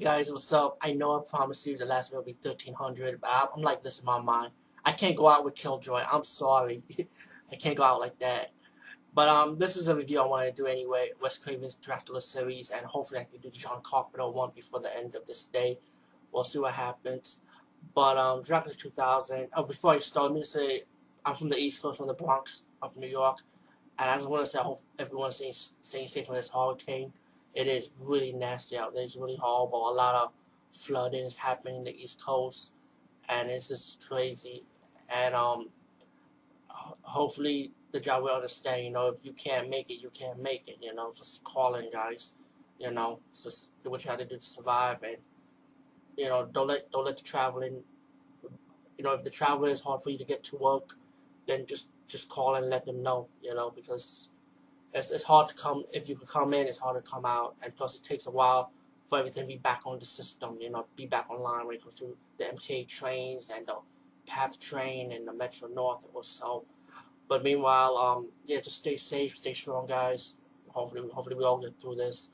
guys, what's up? I know I promised you the last video will be 1300, but I'm like this in my mind. I can't go out with Killjoy. I'm sorry. I can't go out like that. But um, this is a review I wanted to do anyway. Wes Craven's Dracula series, and hopefully I can do the John Carpenter one before the end of this day. We'll see what happens. But um, Dracula 2000. Oh, before I start, let me say I'm from the East Coast, from the Bronx of New York, and I just want to say I hope everyone's staying, staying safe from this hurricane. It is really nasty out there. It's really horrible. A lot of flooding is happening in the East Coast, and it's just crazy. And um, hopefully the job will understand. You know, if you can't make it, you can't make it. You know, just calling guys. You know, just do what you have to do to survive, and you know, don't let don't let the traveling. You know, if the travel is hard for you to get to work, then just just call and let them know. You know, because it's, it's hard to come if you can come in it's hard to come out. And plus it takes a while for everything to be back on the system you know be back online when it comes to the MTA trains and the PATH train and the Metro North or so. But meanwhile um yeah just stay safe stay strong guys. Hopefully hopefully we all get through this.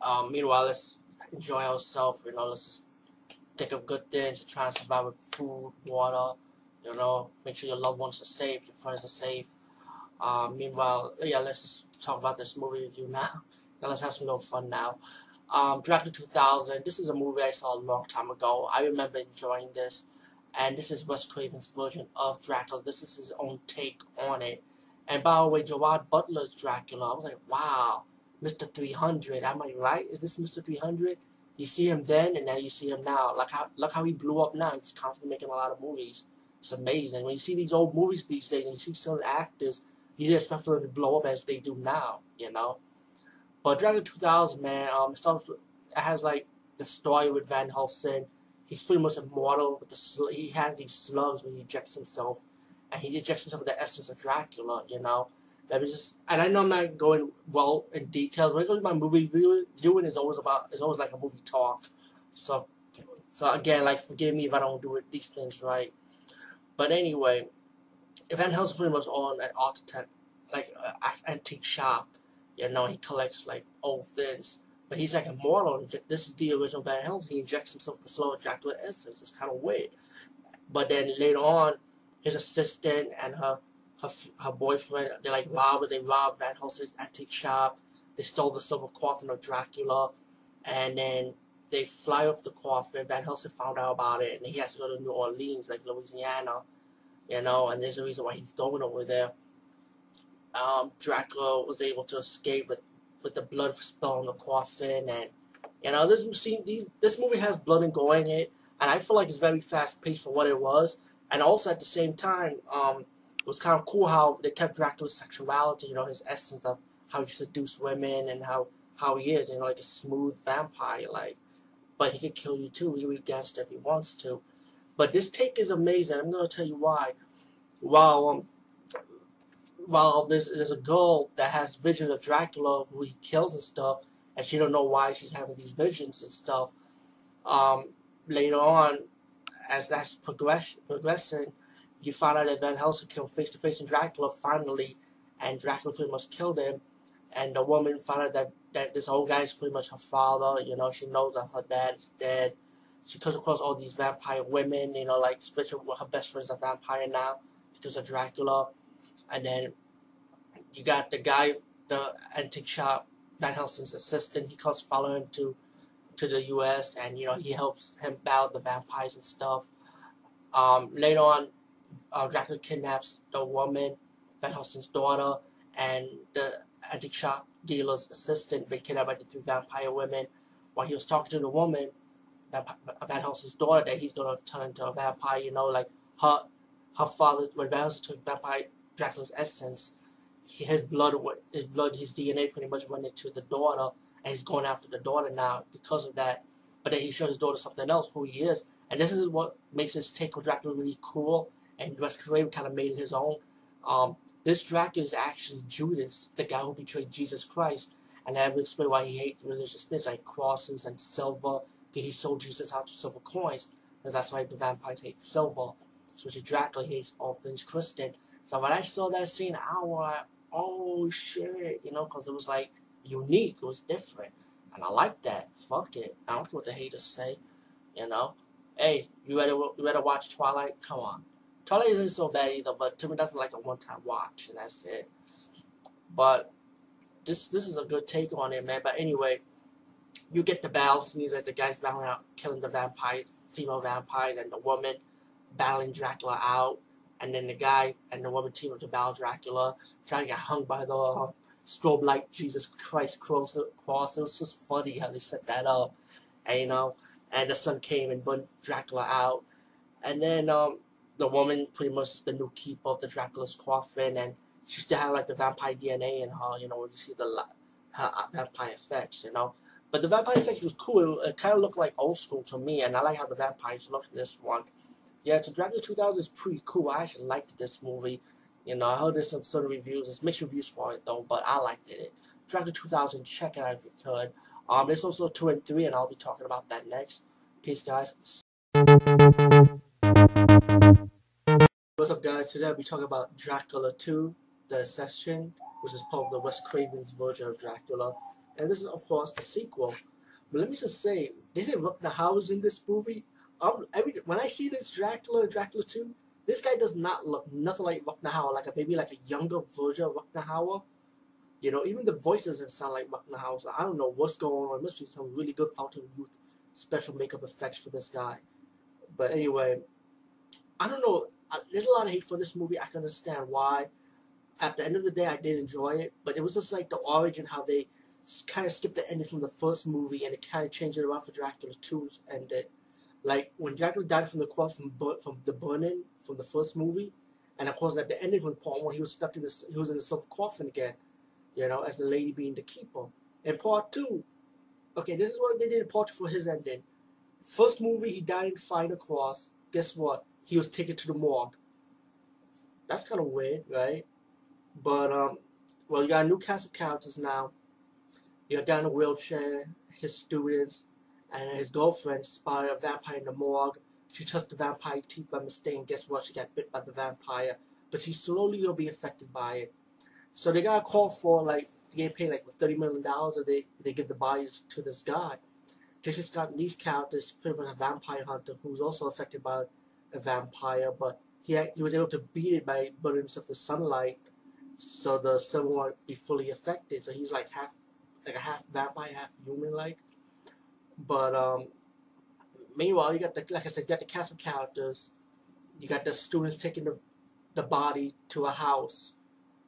Um meanwhile let's enjoy ourselves you know let's just think of good things try and survive with food water you know make sure your loved ones are safe your friends are safe um, meanwhile, yeah, let's just talk about this movie review now. now let's have some fun now. Um, Dracula 2000. This is a movie I saw a long time ago. I remember enjoying this, and this is Wes Craven's version of Dracula. This is his own take on it. And by the way, Gerard Butler's Dracula. I was like, wow, Mr. 300. Am I right? Is this Mr. 300? You see him then, and now you see him now. Like how, look how he blew up now. He's constantly making a lot of movies. It's amazing. When you see these old movies these days, and you see certain actors you didn't expect them to blow up as they do now, you know. But Dragon 2000, man, um, it starts it has like the story with Van Helsing. He's pretty much immortal with the he has these slugs when he ejects himself, and he ejects himself with the essence of Dracula, you know. That was just, and I know I'm not going well in details. To my movie viewing, viewing is always about, it's always like a movie talk. So, so again, like forgive me if I don't do it, these things right. But anyway, Van Helsing pretty much on an architect, like uh, antique shop. You know, he collects like old things. But he's like immortal. This is the original Van Helsing. He injects himself with the slow Dracula essence. It's kind of weird. But then later on, his assistant and her her, her boyfriend, they like rob They rob Van Helsing's antique shop. They stole the silver coffin of Dracula. And then they fly off the coffin. Van Helsing found out about it. And he has to go to New Orleans, like Louisiana you know, and there's a reason why he's going over there. Um, Dracula was able to escape with, with the blood spill on the coffin, and you know, this scene, these, this movie has blood and gore in it, and I feel like it's very fast paced for what it was, and also at the same time, um, it was kind of cool how they kept Dracula's sexuality, you know, his essence of how he seduced women and how how he is, you know, like a smooth vampire, like, but he could kill you too, he against if he wants to. But this take is amazing. I'm going to tell you why. While um, while there's there's a girl that has vision of Dracula who he kills and stuff, and she don't know why she's having these visions and stuff. Um, later on, as that's progress progressing, you find out that Van Helsing killed face to face in Dracula finally, and Dracula pretty much killed him. And the woman found out that, that this old guy is pretty much her father. You know, she knows that her dad is dead she comes across all these vampire women, you know, like especially her best friend's a vampire now because of Dracula. And then you got the guy, the antique shop, Van Helsing's assistant. He comes following to to the U.S. and you know he helps him battle the vampires and stuff. Um, later on, uh, Dracula kidnaps the woman, Van Helsing's daughter, and the antique shop dealer's assistant been kidnapped by the three vampire women. While he was talking to the woman, Van Helsing's daughter that he's gonna turn into a vampire. You know, like her her father when Van Helsing took vampire Dracula's essence, he, his blood his blood his DNA pretty much went into the daughter, and he's going after the daughter now because of that. But then he showed his daughter something else, who he is, and this is what makes his take on Dracula really cool. And Wes Craven kind of made it his own. Um, this Dracula is actually Judas, the guy who betrayed Jesus Christ, and that will explain why he hates religious things like crosses and silver because he sold Jesus out to silver coins, and that's why the vampires hate silver. So Especially Dracula hates all things Christian. So when I saw that scene, I was like, oh shit, you know, because it was like unique. It was different, and I like that. Fuck it. I don't care what the haters say. You know, hey, you better you better watch Twilight. Come on, Twilight isn't so bad either, but to me that's like a one-time watch, and that's it. But this this is a good take on it, man. But anyway, you get the battle scenes that the guys battling out, killing the vampire, female vampire, and the woman battling Dracula out, and then the guy and the woman team up to battle Dracula, trying to get hung by the uh, strobe light Jesus Christ cross. cross. It was just funny how they set that up, and you know, and the sun came and burned Dracula out, and then um, the woman pretty much is the new keeper of the Dracula's coffin, and she still had like the vampire DNA in her, you know, you see the her uh, vampire effects, you know. But the vampire effects was cool. It, it kind of looked like old school to me, and I like how the vampires look in this one. Yeah, so Dracula 2000 is pretty cool. I actually liked this movie. You know, I heard there's some sort of reviews. There's mixed reviews for it though, but I liked it. Dracula 2000, check it out if you could. Um, there's also two and three, and I'll be talking about that next. Peace, guys. What's up, guys? Today I'll be talking about Dracula 2, Ascension, which is part of the Wes Craven's version of Dracula. And this is, of course, the sequel. But let me just say, they say the Hauer's in this movie. Um, every when I see this Dracula, Dracula 2, this guy does not look nothing like Rutger Hauer, like a, maybe like a younger version of Rutger Hauer. You know, even the voice doesn't sound like Rutger Hauer. So I don't know what's going on. It must be some really good Fountain Youth special makeup effects for this guy. But anyway, I don't know. There's a lot of hate for this movie. I can understand why. At the end of the day, I did enjoy it, but it was just like the origin, how they kind of skipped the ending from the first movie and it kind of changed it around for Dracula 2's ending. Like when Dracula died from the cross from from the burning from the first movie, and of course at the ending of part one he was stuck in this he was in the silver coffin again, you know, as the lady being the keeper. In part two, okay, this is what they did in part two for his ending. First movie he died in fighting cross. Guess what? He was taken to the morgue. That's kind of weird, right? But um, well, you got a new cast of characters now. You got a wheelchair, his students, and his girlfriend spotted a vampire in the morgue. She touched the vampire teeth by mistake, and guess what? She got bit by the vampire. But she slowly will be affected by it. So they got a call for like they get paid like thirty million dollars, or they they give the bodies to this guy. Jason Scott Lee's character is pretty much a vampire hunter who's also affected by a vampire, but he had, he was able to beat it by burning himself to sunlight, so the sun won't be fully affected. So he's like half like a half vampire, half human like. But um, meanwhile, you got the like I said, you got the cast of characters. You got the students taking the the body to a house,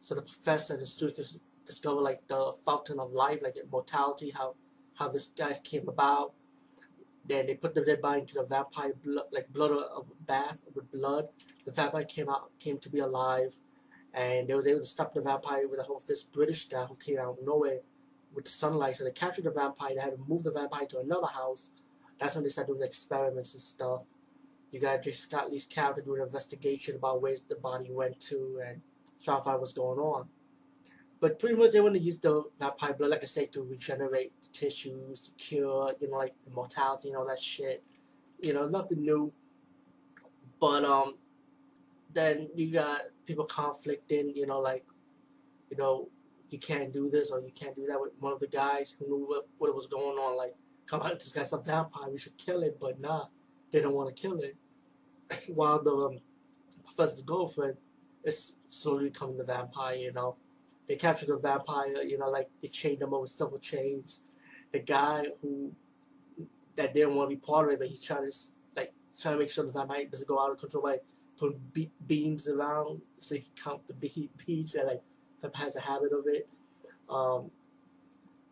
so the professor and the students discover like the fountain of life, like immortality, how how this guys came about. Then they put the dead body into the vampire blood, like blood of bath with blood. The vampire came out, came to be alive, and they were able to stop the vampire with the help of this British guy who came out of nowhere with the sunlight. So they captured the vampire. They had to move the vampire to another house. That's when they started doing experiments and stuff. You got J. Scott Lee's character doing an investigation about where the body went to and trying to find what's going on. But pretty much they want to use the vampire blood, like I say, to regenerate tissues, cure, you know, like the mortality and all that shit. You know, nothing new. But um, then you got people conflicting, you know, like, you know, you can't do this or you can't do that with one of the guys who knew what, what was going on. Like, come on, this guy's a vampire, we should kill it, but nah, they don't want to kill it. While the um, professor's girlfriend is slowly becoming the vampire, you know. They captured the vampire, you know, like they chained him up with several chains. The guy who that didn't want to be part of it, but he's trying to like trying to make sure the vampire doesn't go out of control by putting be beams around so he can count the be beams that like that has a habit of it. Um,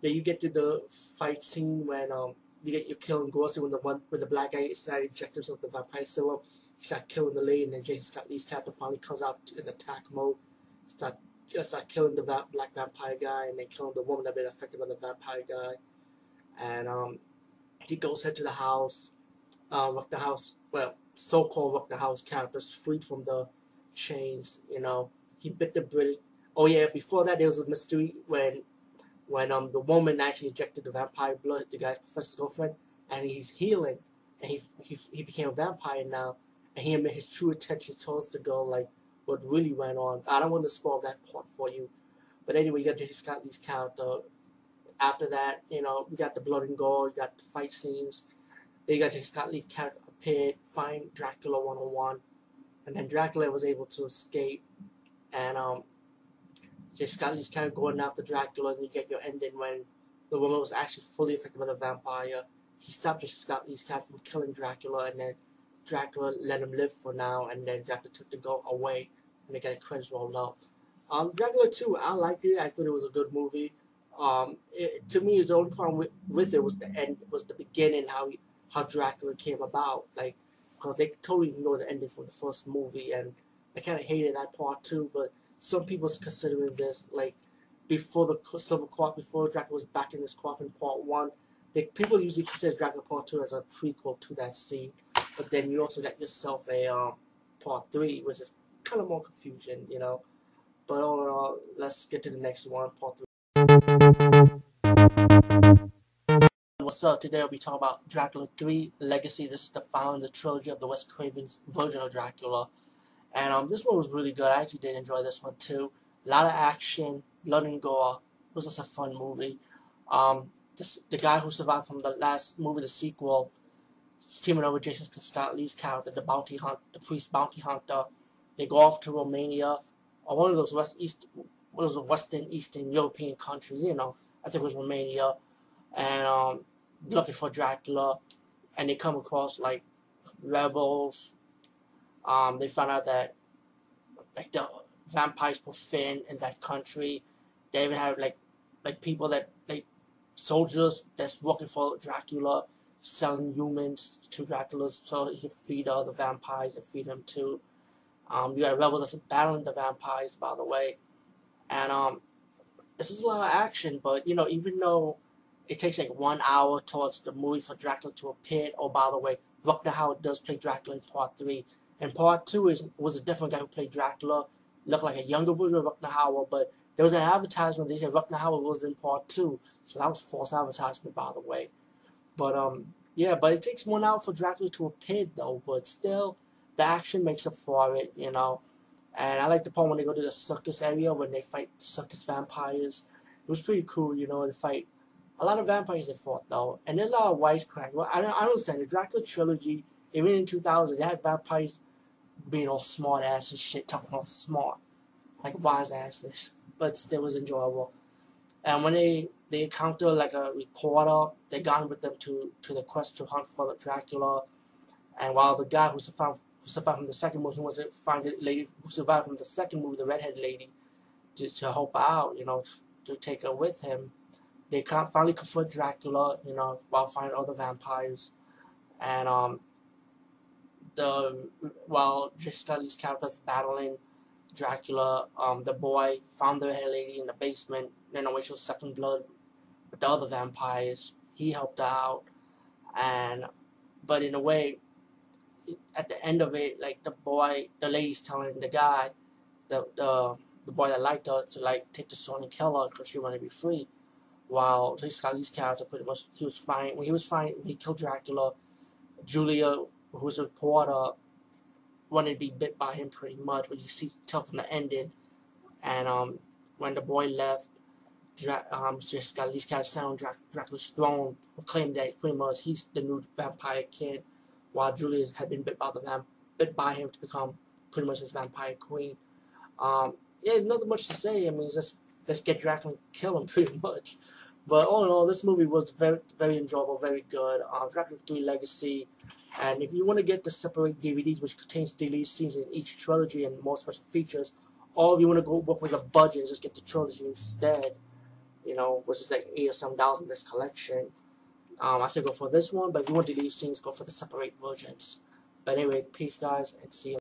then you get to the fight scene when um, you get your killing Gorsi when the one when the black guy to inject himself with the vampire serum. He started killing the lady, and then Jason Scott Lee's character finally comes out in attack mode. Start start killing the va black vampire guy, and then killing the woman that been affected by the vampire guy. And um, he goes head to the house. Uh, Rock the house. Well, so-called Rock the house characters freed from the chains. You know, he bit the British Oh yeah, before that there was a mystery when when um the woman actually injected the vampire blood, the guy's professor's girlfriend, and he's healing, and he he, he became a vampire now, and he admitted his true intention towards the girl, like what really went on. I don't want to spoil that part for you, but anyway, you got J.C. Scott Lee's character, after that, you know, we got the blood and gore, you got the fight scenes. Then you got J. Scott character appeared, find Dracula one on one, and then Dracula was able to escape, and um. Scott character going after Dracula, and you get your ending when the woman was actually fully affected by the vampire. He stopped J. Scott character from killing Dracula, and then Dracula let him live for now, and then Dracula took the goat away, and got credits rolled up. Um, Dracula 2, I liked it. I thought it was a good movie. Um, it, to me, the only problem with, with it was the end, was the beginning, how he, how Dracula came about. Like, because they totally ignored the ending for the first movie, and I kind of hated that part too. But some people's considering this like before the Silver Court, before Dracula was back in his coffin, part one. Like, people usually consider Dracula Part Two as a prequel to that scene, but then you also get yourself a um, Part Three, which is kind of more confusion, you know. But all in all, let's get to the next one, Part Three. What's up? Today I'll be talking about Dracula 3 Legacy. This is the final in the trilogy of the Wes Craven's version of Dracula. And um, this one was really good. I actually did enjoy this one too. A lot of action, blood and gore. It was just a fun movie. Um, this, the guy who survived from the last movie, the sequel, is teaming up with Jason Scott Lee's character, the bounty hunt, the priest bounty hunter. They go off to Romania, or one of those west east, one of those Western Eastern European countries. You know, I think it was Romania, and um, looking for Dracula, and they come across like rebels. Um, they found out that like the vampires were thin in that country. They even have like like people that like soldiers that's working for Dracula, selling humans to Dracula so he can feed all the vampires and feed them too. Um, you got rebels that's battling the vampires, by the way, and um, this is a lot of action. But you know, even though it takes like one hour towards the movie for Dracula to appear. Oh, by the way, Rutger Hauer does play Dracula in part three. And part two is was a different guy who played Dracula. Looked like a younger version of Rutger Hauer, but there was an advertisement they said Rutger Hauer was in part two. So that was false advertisement, by the way. But um, yeah, but it takes one hour for Dracula to appear though. But still, the action makes up for it, you know. And I like the part when they go to the circus area when they fight the circus vampires. It was pretty cool, you know, the fight a lot of vampires they fought though, and a lot of wisecracks. Well, I don't, I understand the Dracula trilogy. Even in 2000, they had vampires being all smart asses, and shit, talking all smart, like wise asses. But still was enjoyable. And when they they encounter like a reporter, they gone with them to to the quest to hunt for the Dracula. And while the guy who survived who survived from the second movie, he was to find the lady who survived from the second movie, the redhead lady, to to help out, you know, to, take her with him. They can't finally confront Dracula, you know, while fighting other vampires, and um, the while J. Scott Lee's character's battling Dracula, um, the boy found the redhead lady in the basement, you know, when she was sucking blood with the other vampires. He helped her out, and but in a way, at the end of it, like the boy, the lady's telling the guy, the the the boy that liked her to like take the sword and kill her because she wanted to be free while J. Scott Lee's character pretty much he was fine when he was fine when he killed Dracula, Julia, who was a reporter, wanted to be bit by him pretty much, what you see tell from the ending. And um, when the boy left, Dra um, J. Scott Lee's character sat Dracula's throne, proclaimed that pretty much he's the new vampire kid, while Julia had been bit by the vamp bit by him to become pretty much his vampire queen. Um, yeah, nothing much to say. I mean, just let's get Dracula and kill him pretty much. But all in all, this movie was very, very enjoyable, very good. Uh, Dracula 3 Legacy. And if you want to get the separate DVDs, which contains deleted scenes in each trilogy and more special features, or if you want to go work with a budget and just get the trilogy instead, you know, which is like eight or some dollars in this collection. Um, I say go for this one, but if you want deleted scenes, go for the separate versions. But anyway, peace, guys, and see you.